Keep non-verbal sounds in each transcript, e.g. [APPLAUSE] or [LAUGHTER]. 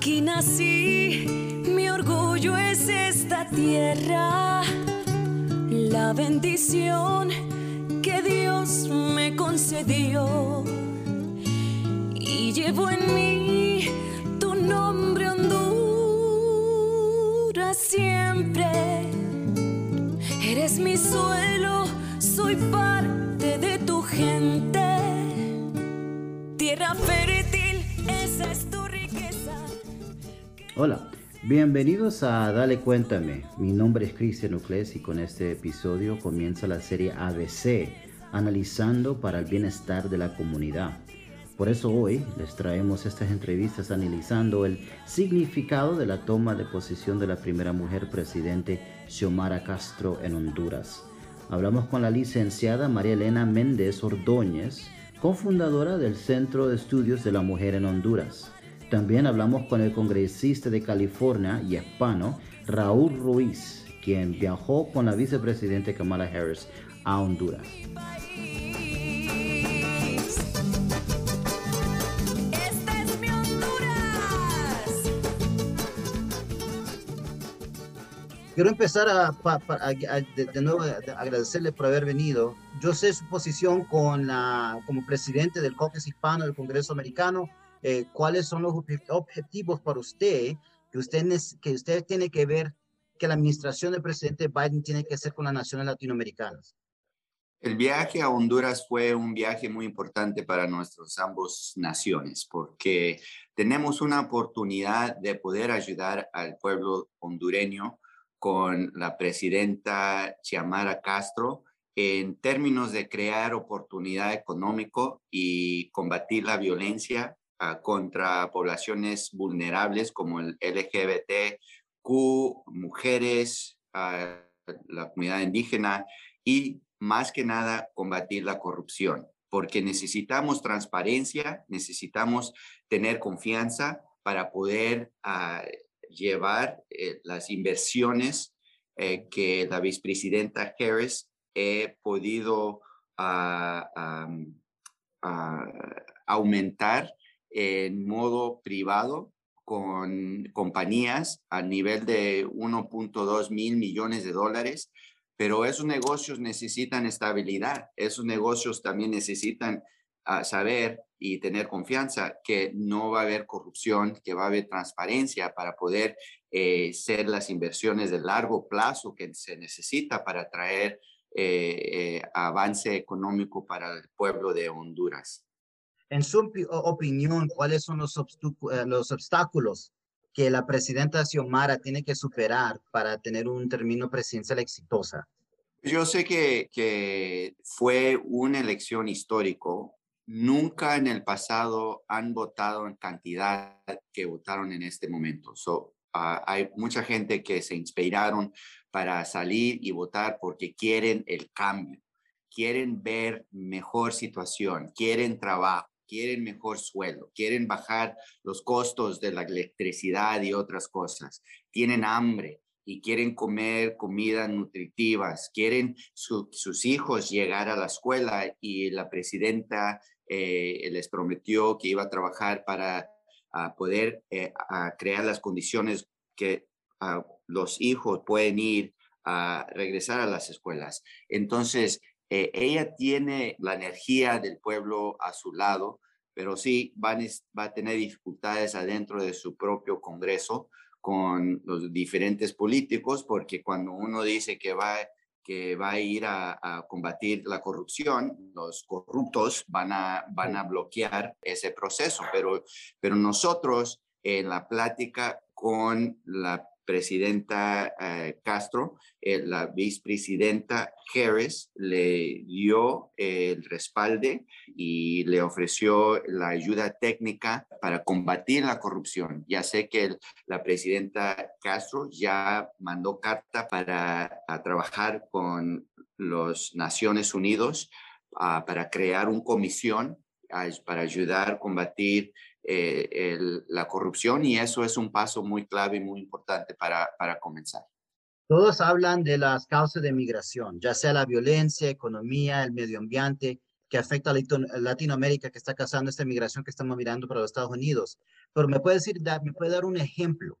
Aquí nací, mi orgullo es esta tierra, la bendición que Dios me concedió. Y llevo en mí tu nombre Honduras siempre. Eres mi suelo, soy parte de tu gente. Tierra fértil, bienvenidos a Dale Cuéntame. Mi nombre es Cristian Ucles y con este episodio comienza la serie ABC, analizando para el bienestar de la comunidad. Por eso hoy les traemos estas entrevistas analizando el significado de la toma de posición de la primera mujer presidente Xiomara Castro en Honduras. Hablamos con la licenciada María Elena Méndez Ordóñez, cofundadora del Centro de Estudios de la Mujer en Honduras. También hablamos con el congresista de California y hispano Raúl Ruiz, quien viajó con la vicepresidenta Kamala Harris a Honduras. Esta es mi Honduras. Quiero empezar a, a- a- de, de nuevo a- a agradecerle por haber venido. Yo sé su posición con la, como presidente del caucus hispano del Congreso americano. Eh, ¿Cuáles son los obje- objetivos para usted que usted, que usted tiene que ver que la administración del presidente Biden tiene que hacer con las naciones latinoamericanas? El viaje a Honduras fue un viaje muy importante para nuestras ambas naciones porque tenemos una oportunidad de poder ayudar al pueblo hondureño con la presidenta Xiomara Castro en términos de crear oportunidad económico y combatir la violencia contra poblaciones vulnerables como el LGBTQ, mujeres, la comunidad indígena y más que nada combatir la corrupción, porque necesitamos transparencia, necesitamos tener confianza para poder ah, llevar eh, las inversiones eh, que la vicepresidenta Harris he podido ah, ah, aumentar en modo privado con compañías a nivel de 1.2 mil millones de dólares pero esos negocios necesitan estabilidad, esos negocios también necesitan ah, saber y tener confianza que no va a haber corrupción, que va a haber transparencia para poder eh, ser las inversiones de largo plazo que se necesita para traer eh, eh, avance económico para el pueblo de Honduras. En su opinión, ¿cuáles son eh, los obstáculos que la presidenta Xiomara tiene que superar para tener un término presidencial exitosa? Yo sé que, fue una elección histórico. Nunca en el pasado han votado en cantidad que votaron en este momento. Ah, hay mucha gente que se inspiraron para salir y votar porque quieren el cambio, quieren ver mejor situación, quieren trabajo, quieren mejor sueldo, quieren bajar los costos de la electricidad y otras cosas, tienen hambre y quieren comer comidas nutritivas, quieren su- sus hijos llegar a la escuela y la presidenta eh, les prometió que iba a trabajar para ah, poder eh, a crear las condiciones que ah, los hijos pueden ir a regresar a las escuelas. Entonces, eh, ella tiene la energía del pueblo a su lado, pero sí va a, nes- va a tener dificultades adentro de su propio Congreso con los diferentes políticos, porque cuando uno dice que va, que va a ir a, a combatir la corrupción, los corruptos van a, van a bloquear ese proceso, pero, pero nosotros en la plática con la presidenta eh, Castro, eh, la vicepresidenta Harris le dio el respalde y le ofreció la ayuda técnica para combatir la corrupción. Ya sé que la presidenta Castro ya mandó carta para trabajar con los Naciones Unidos ah, para crear una comisión ah, para ayudar a combatir eh, el- la corrupción y eso es un paso muy clave y muy importante para, para comenzar. Todos hablan de las causas de migración, ya sea la violencia, economía, el medio ambiente. que afecta a Latinoamérica, que está causando esta migración que estamos mirando para los Estados Unidos. Pero me puede decir, me puede dar un ejemplo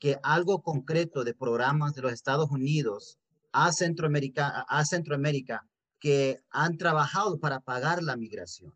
que algo concreto de programas de los Estados Unidos a Centroamérica, a Centroamérica que han trabajado para pagar la migración.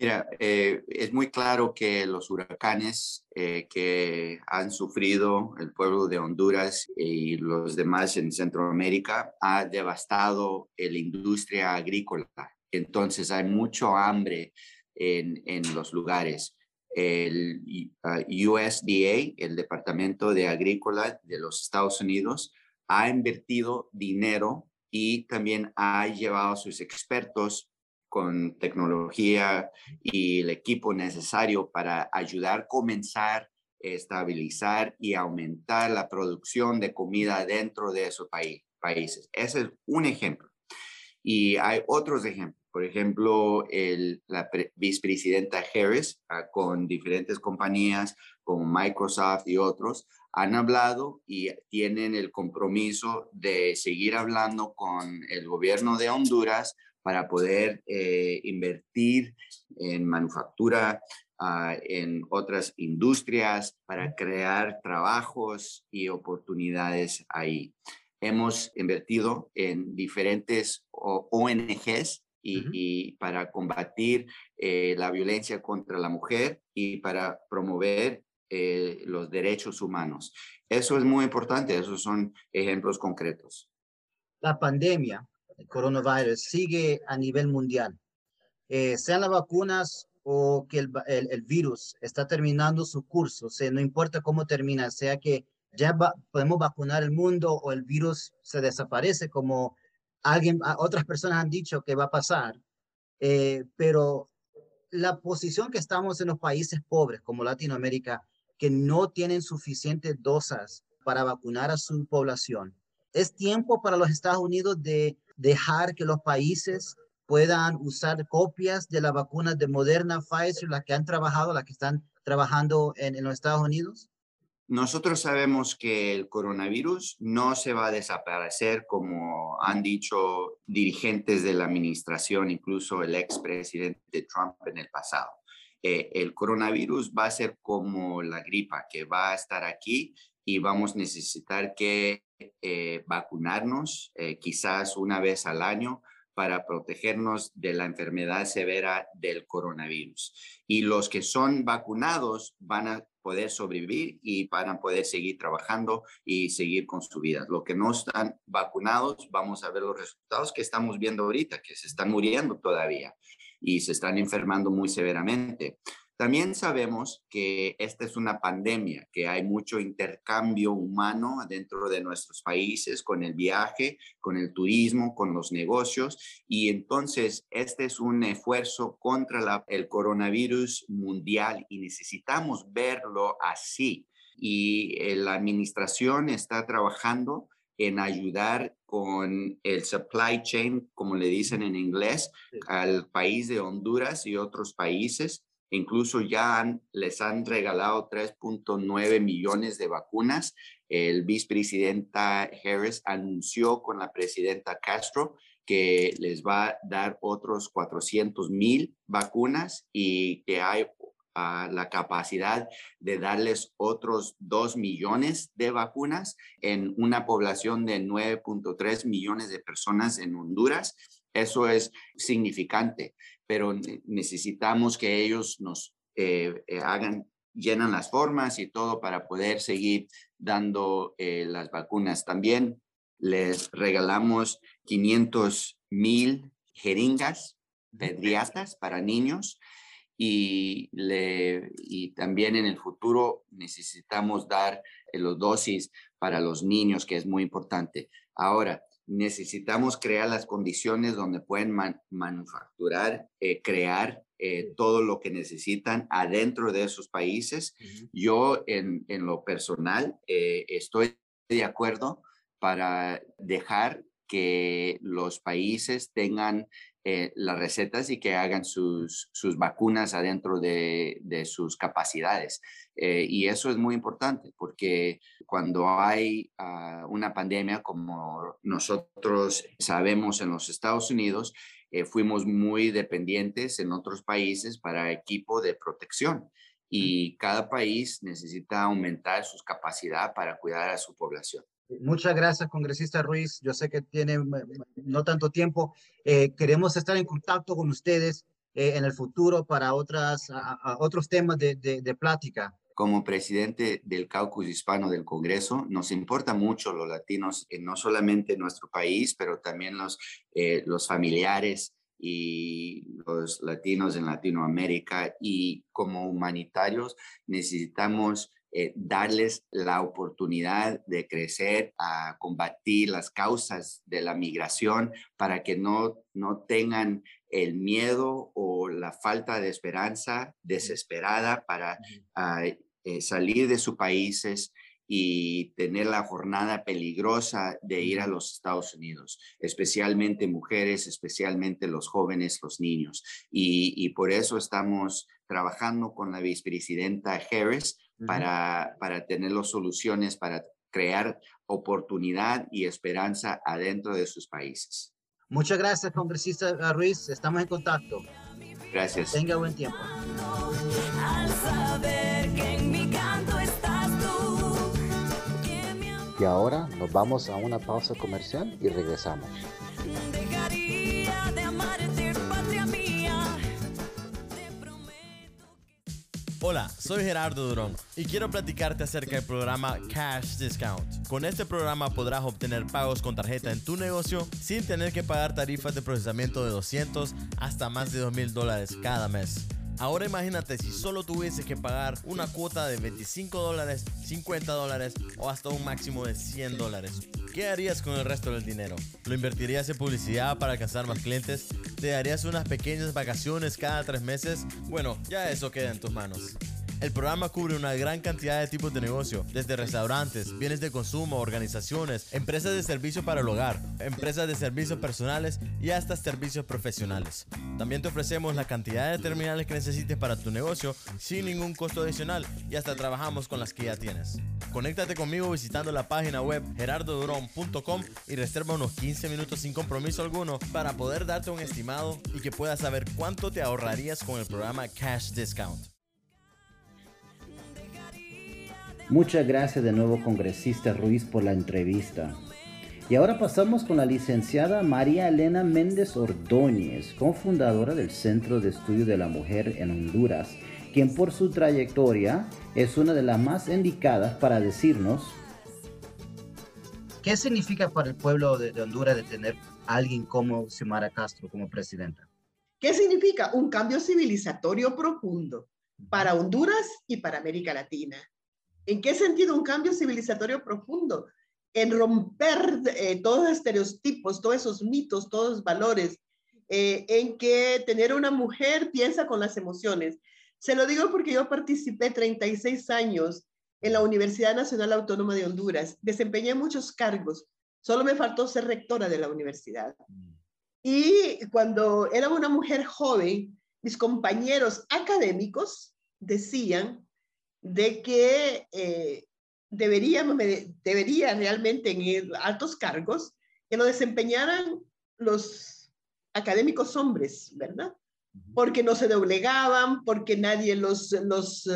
Mira, eh, es muy claro que los huracanes eh, que han sufrido el pueblo de Honduras y los demás en Centroamérica ha devastado la industria agrícola. Entonces hay mucho hambre en, en los lugares. El USDA, el Departamento de Agrícola de los Estados Unidos, ha invertido dinero y también ha llevado a sus expertos con tecnología y el equipo necesario para ayudar a comenzar, estabilizar y aumentar la producción de comida dentro de esos países. Ese es un ejemplo. Y hay otros ejemplos. Por ejemplo, la vicepresidenta Harris ah, con diferentes compañías como Microsoft y otros han hablado y tienen el compromiso de seguir hablando con el gobierno de Honduras para poder eh, invertir en manufactura, ah, en otras industrias, para crear trabajos y oportunidades ahí. Hemos invertido en diferentes ONGs y, para combatir eh, la violencia contra la mujer y para promover eh, los derechos humanos. Eso es muy importante, esos son ejemplos concretos. La pandemia coronavirus sigue a nivel mundial. Eh, sean las vacunas o que el, el, virus está terminando su curso, o no importa cómo termina, sea que ya podemos vacunar el mundo o el virus se desaparece como alguien, otras personas han dicho que va a pasar, eh, pero la posición que estamos en los países pobres como Latinoamérica, que no tienen suficientes dosas para vacunar a su población, es tiempo para los Estados Unidos de dejar que los países puedan usar copias de las vacunas de Moderna, Pfizer, las que han trabajado, las que están trabajando en, los Estados Unidos? Nosotros sabemos que el coronavirus no se va a desaparecer como han dicho dirigentes de la administración, incluso el expresidente Trump en el pasado. Eh, el coronavirus va a ser como la gripa, que va a estar aquí y vamos a necesitar que eh, vacunarnos eh, quizás una vez al año para protegernos de la enfermedad severa del coronavirus. Y los que son vacunados van a poder sobrevivir y van a poder seguir trabajando y seguir con su vida. Los que no están vacunados, vamos a ver los resultados que estamos viendo ahorita, que se están muriendo todavía y se están enfermando muy severamente. También sabemos que esta es una pandemia, que hay mucho intercambio humano dentro de nuestros países con el viaje, con el turismo, con los negocios. Y entonces este es un esfuerzo contra el coronavirus mundial y necesitamos verlo así. Y eh, la administración está trabajando en ayudar con el supply chain, como le dicen en inglés, al país de Honduras y otros países Incluso ya les han regalado 3.9 millones de vacunas. El vicepresidenta Harris anunció con la presidenta Castro que les va a dar otros 400 mil vacunas y que hay ah, la capacidad de darles otros 2 millones de vacunas en una población de 9.3 millones de personas en Honduras. Eso es significante pero necesitamos que ellos nos eh, eh, hagan, llenan las formas y todo para poder seguir dando eh, las vacunas. También les regalamos 500 mil jeringas pediatras para niños y, le, y también en el futuro necesitamos dar los dosis para los niños, que es muy importante. Ahora, necesitamos crear las condiciones donde pueden manufacturar, eh, crear eh, todo lo que necesitan adentro de esos países. Yo en, lo personal eh, estoy de acuerdo para dejar que los países tengan las recetas y que hagan sus, sus vacunas adentro de, de sus capacidades. y eso es muy importante porque cuando hay ah, una pandemia como nosotros sabemos en los Estados Unidos, eh, fuimos muy dependientes en otros países para equipo de protección y cada país necesita aumentar su capacidad para cuidar a su población. Muchas gracias, congresista Ruiz. Yo sé que tiene no tanto tiempo. Eh, queremos estar en contacto con ustedes eh, en el futuro para otras, otros temas de, plática. Como presidente del caucus hispano del Congreso, nos importa mucho los latinos, no solamente en nuestro país, pero también los, eh, los familiares y los latinos en Latinoamérica. Y como humanitarios necesitamos eh, darles la oportunidad de crecer, a combatir las causas de la migración para que no, no tengan el miedo o la falta de esperanza desesperada para ah, eh, salir de sus países y tener la jornada peligrosa de ir a los Estados Unidos, especialmente mujeres, especialmente los jóvenes, los niños. Y, y por eso estamos trabajando con la vicepresidenta Harris para, para tener las soluciones para crear oportunidad y esperanza adentro de sus países. Muchas gracias, congresista Ruiz. Estamos en contacto. Gracias. Tenga buen tiempo. Y ahora nos vamos a una pausa comercial y regresamos. Hola, soy Gerardo Durón y quiero platicarte acerca del programa Cash Discount. Con este programa podrás obtener pagos con tarjeta en tu negocio sin tener que pagar tarifas de procesamiento de 200 hasta más de 2 dólares cada mes. Ahora imagínate si solo tuviese que pagar una cuota de 25 dólares, 50 dólares o hasta un máximo de 100 dólares. ¿Qué harías con el resto del dinero? ¿Lo invertirías en publicidad para alcanzar más clientes? ¿Te darías unas pequeñas vacaciones cada tres meses? Bueno, ya eso queda en tus manos. El programa cubre una gran cantidad de tipos de negocio, desde restaurantes, bienes de consumo, organizaciones, empresas de servicio para el hogar, empresas de servicios personales y hasta servicios profesionales. También te ofrecemos la cantidad de terminales que necesites para tu negocio sin ningún costo adicional y hasta trabajamos con las que ya tienes. Conéctate conmigo visitando la página web gerardodurón.com y reserva unos 15 minutos sin compromiso alguno para poder darte un estimado y que puedas saber cuánto te ahorrarías con el programa Cash Discount. Muchas gracias de nuevo, congresista Ruiz, por la entrevista. Y ahora pasamos con la licenciada María Elena Méndez Ordóñez, cofundadora del Centro de Estudio de la Mujer en Honduras, quien por su trayectoria es una de las más indicadas para decirnos ¿Qué significa para el pueblo de, Honduras de tener a alguien como Xiomara Castro como presidenta? ¿Qué significa? Un cambio civilizatorio profundo para Honduras y para América Latina. ¿En qué sentido un cambio civilizatorio profundo? En romper eh, todos los estereotipos, todos esos mitos, todos los valores, eh, en que tener una mujer piensa con las emociones. Se lo digo porque yo participé 36 años en la Universidad Nacional Autónoma de Honduras, desempeñé muchos cargos, solo me faltó ser rectora de la universidad. Y cuando era una mujer joven, mis compañeros académicos decían de que eh, debería, debería realmente en altos cargos que lo desempeñaran los académicos hombres, ¿verdad? Porque no se doblegaban, porque nadie los, los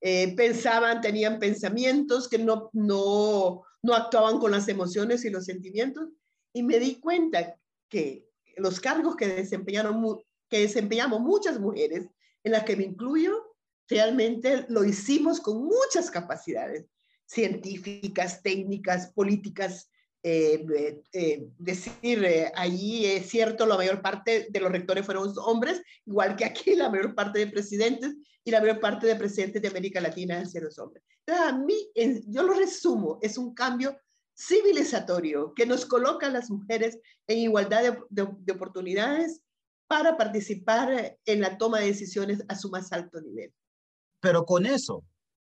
eh, pensaban, tenían pensamientos, que no, no, no actuaban con las emociones y los sentimientos. Y me di cuenta que los cargos que, desempeñaron, que desempeñamos muchas mujeres, en las que me incluyo, realmente lo hicimos con muchas capacidades científicas, técnicas, políticas. Eh, eh, decir, eh, allí es cierto, la mayor parte de los rectores fueron hombres, igual que aquí la mayor parte de presidentes y la mayor parte de presidentes de América Latina han sido hombres. Entonces, a mí, yo lo resumo, es un cambio civilizatorio que nos coloca a las mujeres en igualdad de oportunidades para participar en la toma de decisiones a su más alto nivel. Pero con eso,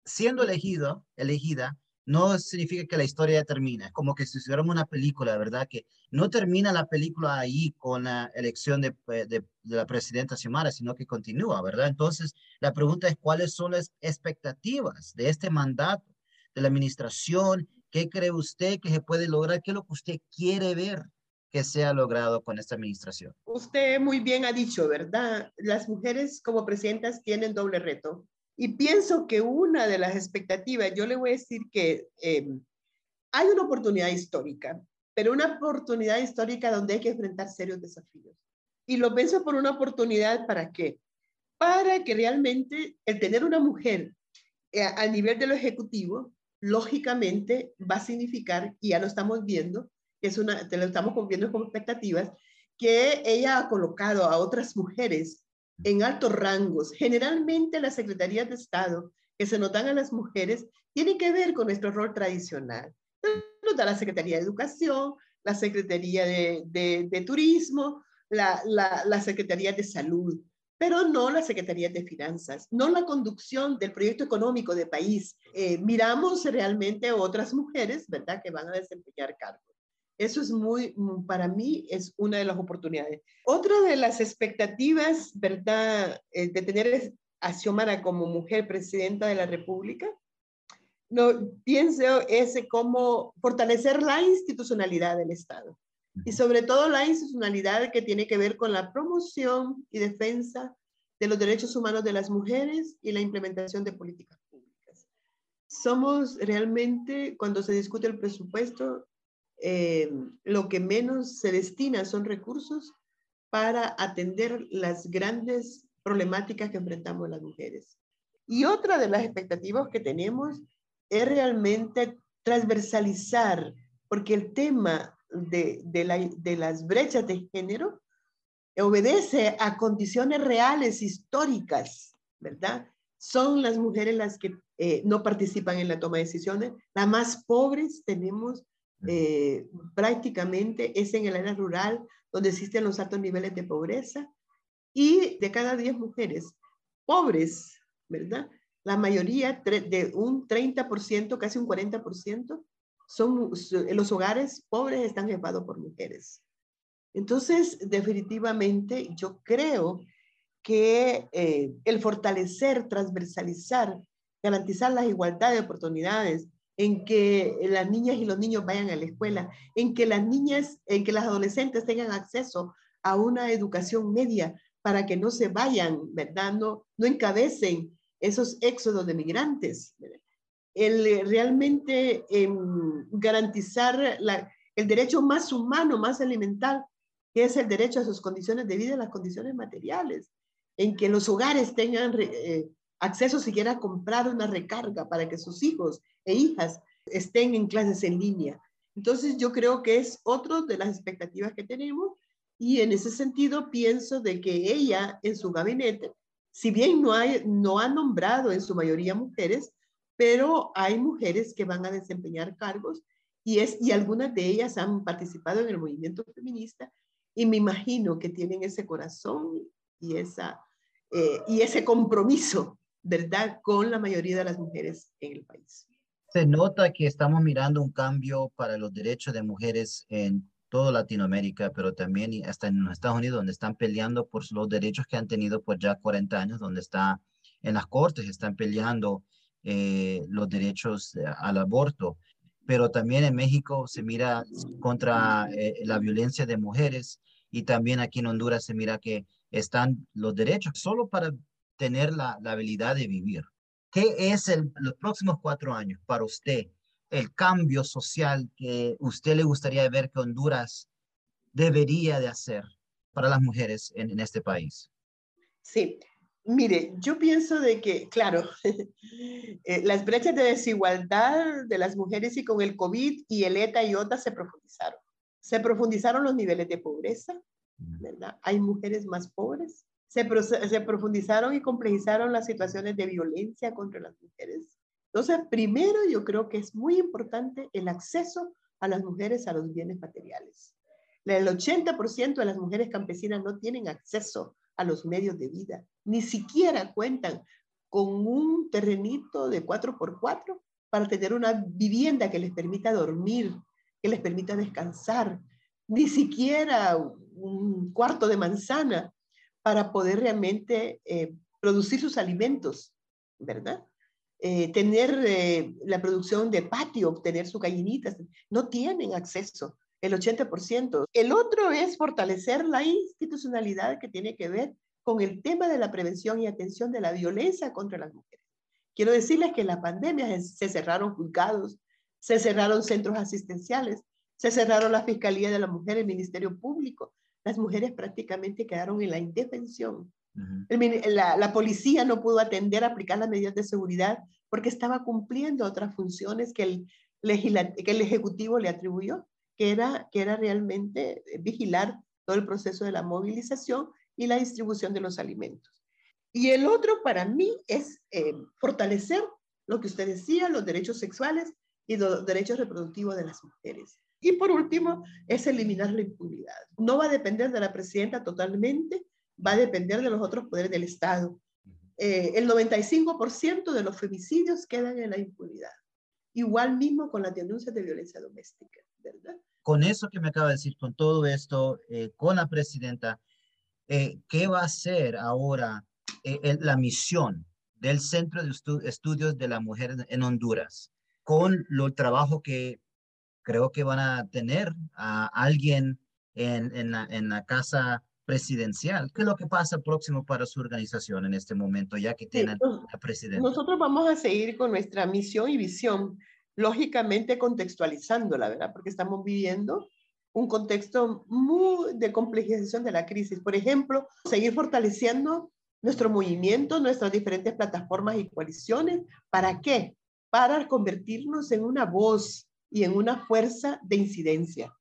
siendo elegido, elegida, no significa que la historia termina. como que si hiciéramos una película, ¿verdad? Que no termina la película ahí con la elección de, eh, de, la presidenta Xiomara, sino que continúa, ¿verdad? Entonces, la pregunta es, ¿cuáles son las expectativas de este mandato, de la administración? ¿Qué cree usted que se puede lograr? ¿Qué es lo que usted quiere ver que se ha logrado con esta administración? Usted muy bien ha dicho, ¿verdad? Las mujeres como presidentas tienen doble reto. Y pienso que una de las expectativas, yo le voy a decir que eh, hay una oportunidad histórica, pero una oportunidad histórica donde hay que enfrentar serios desafíos. Y lo pienso por una oportunidad para qué? Para que realmente el tener una mujer eh, a nivel de lo ejecutivo, lógicamente va a significar, y ya lo estamos viendo, que es una, te lo estamos viendo como expectativas, que ella ha colocado a otras mujeres en altos rangos. Generalmente las secretarías de Estado que se notan a las mujeres tienen que ver con nuestro rol tradicional. Nos la Secretaría de Educación, la Secretaría de, de, Turismo, la, la, la, Secretaría de Salud, pero no la Secretaría de Finanzas, no la conducción del proyecto económico de país. Eh, miramos realmente otras mujeres, ¿verdad?, que van a desempeñar cargos. Eso es muy, para mí, es una de las oportunidades. Otra de las expectativas, ¿verdad?, eh, de tener a Xiomara como mujer presidenta de la República, no, pienso es cómo fortalecer la institucionalidad del Estado y sobre todo la institucionalidad que tiene que ver con la promoción y defensa de los derechos humanos de las mujeres y la implementación de políticas públicas. Somos realmente, cuando se discute el presupuesto, eh, lo que menos se destina son recursos para atender las grandes problemáticas que enfrentamos las mujeres. Y otra de las expectativas que tenemos es realmente transversalizar, porque el tema de, de, las brechas de género obedece a condiciones reales, históricas, ¿verdad? Son las mujeres las que eh, no participan en la toma de decisiones, las más pobres tenemos eh, prácticamente es en el área rural donde existen los altos niveles de pobreza y de cada 10 mujeres pobres, ¿verdad? La mayoría, de un 30%, casi un 40%, son los hogares pobres están llevados por mujeres. Entonces, definitivamente, yo creo que eh, el fortalecer, transversalizar, garantizar la igualdad de oportunidades, en que las niñas y los niños vayan a la escuela, en que las niñas, en que las adolescentes tengan acceso a una educación media para que no se vayan, ¿verdad? No, no encabecen esos éxodos de migrantes. El eh, realmente em, garantizar el derecho más humano, más elemental, que es el derecho a sus condiciones de vida, las condiciones materiales, en que los hogares tengan eh, acceso siquiera a comprar una recarga para que sus hijos e hijas estén en clases en línea. Entonces yo creo que es otro de las expectativas que tenemos y en ese sentido pienso de que ella en su gabinete si bien no, hay, no ha nombrado en su mayoría mujeres, pero hay mujeres que van a desempeñar cargos y, es, y algunas de ellas han participado en el movimiento feminista y me imagino que tienen ese corazón y, esa, eh, y ese compromiso, ¿verdad?, con la mayoría de las mujeres en el país. Se nota que estamos mirando un cambio para los derechos de mujeres en toda Latinoamérica, pero también hasta en los Estados Unidos, donde están peleando por los derechos que han tenido por ya 40 años, donde está en las cortes, están peleando eh, los derechos al aborto. Pero también en México se mira contra eh, la violencia de mujeres y también aquí en Honduras se mira que están los derechos solo para tener la, la habilidad de vivir. ¿Qué es el, los próximos cuatro años para usted el cambio social que usted le gustaría ver que Honduras debería de hacer para las mujeres en, este país? Sí, mire, yo pienso de que, claro, [LAUGHS] eh, las brechas de desigualdad de las mujeres y con el COVID y el ETA y OTA se profundizaron. Se profundizaron los niveles de pobreza, ¿verdad? Hay mujeres más pobres. Se, se profundizaron y complejizaron las situaciones de violencia contra las mujeres entonces, primero yo creo que es muy importante el acceso a las mujeres a los bienes materiales. El 80% de las mujeres campesinas no tienen acceso a los medios de vida, ni siquiera cuentan con un terrenito de 4x4 para tener una vivienda que les permita dormir, que les permita descansar, ni siquiera un cuarto de manzana para poder realmente eh, producir sus alimentos, ¿verdad? Eh, tener eh, la producción de patio, obtener sus gallinitas, no tienen acceso. el 80%. El otro es fortalecer la institucionalidad que tiene que ver con el tema de la prevención y atención de la violencia contra las mujeres. Quiero decirles que en la pandemia se cerraron juzgados, se cerraron centros asistenciales, se cerraron la Fiscalía de la Mujer, el Ministerio Público. Las mujeres prácticamente quedaron en la indefensión. la, la, policía no pudo atender, aplicar las medidas de seguridad porque estaba cumpliendo otras funciones que el, que el Ejecutivo le atribuyó que era, que era realmente eh, vigilar todo el proceso de la movilización y la distribución de los alimentos. Y el otro para mí es eh, fortalecer lo que usted decía, los derechos sexuales y los derechos reproductivos de las mujeres. Y por último, es eliminar la impunidad. No va a depender de la presidenta totalmente, va a depender de los otros poderes del Estado. Eh, el 95% de los femicidios quedan en la impunidad. Igual mismo con las denuncias de violencia doméstica, ¿verdad? con eso que me acaba de decir, con todo esto, eh, con la presidenta, eh, ¿qué va a ser ahora la misión del Centro de Estudios de la Mujer en Honduras? Con el trabajo que creo que van a tener a alguien en, en, la, en la casa presidencial. ¿Qué es lo que pasa próximo para su organización en este momento, ya que tienen la presidenta? Nosotros vamos a seguir con nuestra misión y visión lógicamente contextualizándola, ¿verdad? Porque estamos viviendo un contexto muy de complejización de la crisis. Por ejemplo, seguir fortaleciendo nuestro movimiento, nuestras diferentes plataformas y coaliciones. ¿Para qué? Para convertirnos en una voz y en una fuerza de incidencia,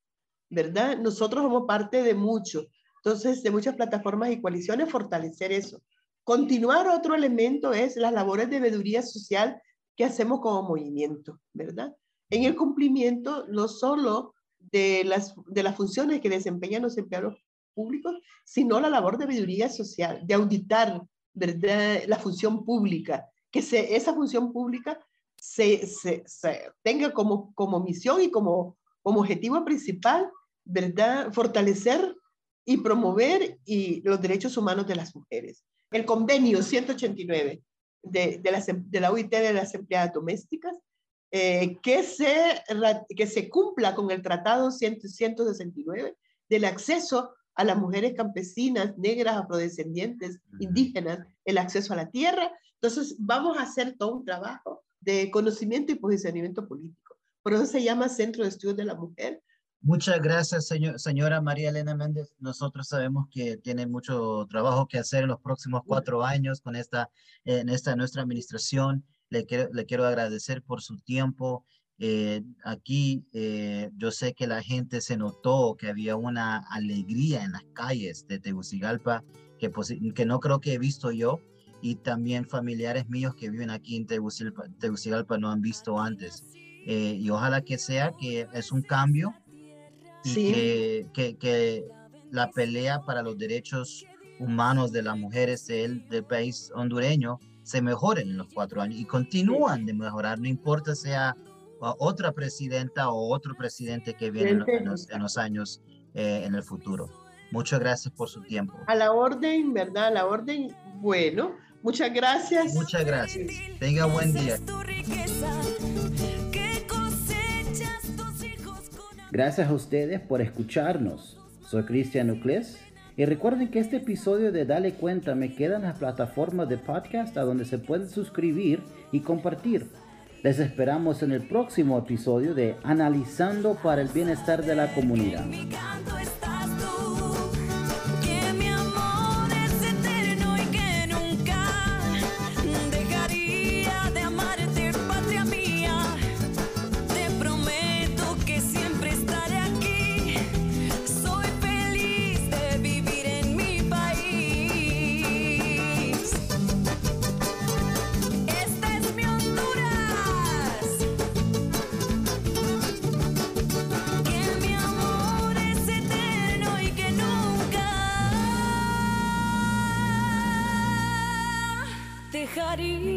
¿verdad? Nosotros somos parte de mucho, entonces, de muchas plataformas y coaliciones, fortalecer eso. Continuar otro elemento es las labores de veeduría social que hacemos como movimiento, ¿verdad? En el cumplimiento no solo de las, de las funciones que desempeñan los empleados públicos, sino la labor de veeduría social, de auditar, ¿verdad? La función pública, que se, esa función pública se, se, tenga como, como misión y como, como objetivo principal, ¿verdad? Fortalecer y promover y los derechos humanos de las mujeres. El convenio 189 de, de, la, de la UIT de las empleadas domésticas, eh, que, se, que se cumpla con el Tratado 169 del acceso a las mujeres campesinas, negras, afrodescendientes, indígenas, el acceso a la tierra. Entonces, vamos a hacer todo un trabajo de conocimiento y posicionamiento político. Por eso se llama Centro de Estudios de la Mujer, Muchas gracias, señor, señora María Elena Méndez. Nosotros sabemos que tiene mucho trabajo que hacer en los próximos cuatro años con esta, en esta nuestra administración. Le quiero, le quiero agradecer por su tiempo. Eh, aquí eh, yo sé que la gente se notó que había una alegría en las calles de Tegucigalpa que no creo que he visto yo y también familiares míos que viven aquí en Tegucigalpa, Tegucigalpa no han visto antes. Eh, y ojalá que sea que es un cambio y que, que, la pelea para los derechos humanos de las mujeres del, del país hondureño se mejoren en los cuatro años y continúan de mejorar, no importa sea otra presidenta o otro presidente que viene en, los, en los, años eh, en el futuro. Muchas gracias por su tiempo. A la orden, ¿verdad? A la orden, bueno, muchas gracias. Muchas gracias. Tenga buen día. Gracias a ustedes por escucharnos. Soy Cristian Ucles y recuerden que este episodio de Dale Cuenta me queda en las plataformas de podcast a donde se pueden suscribir y compartir. Les esperamos en el próximo episodio de Analizando para el Bienestar de la Comunidad. study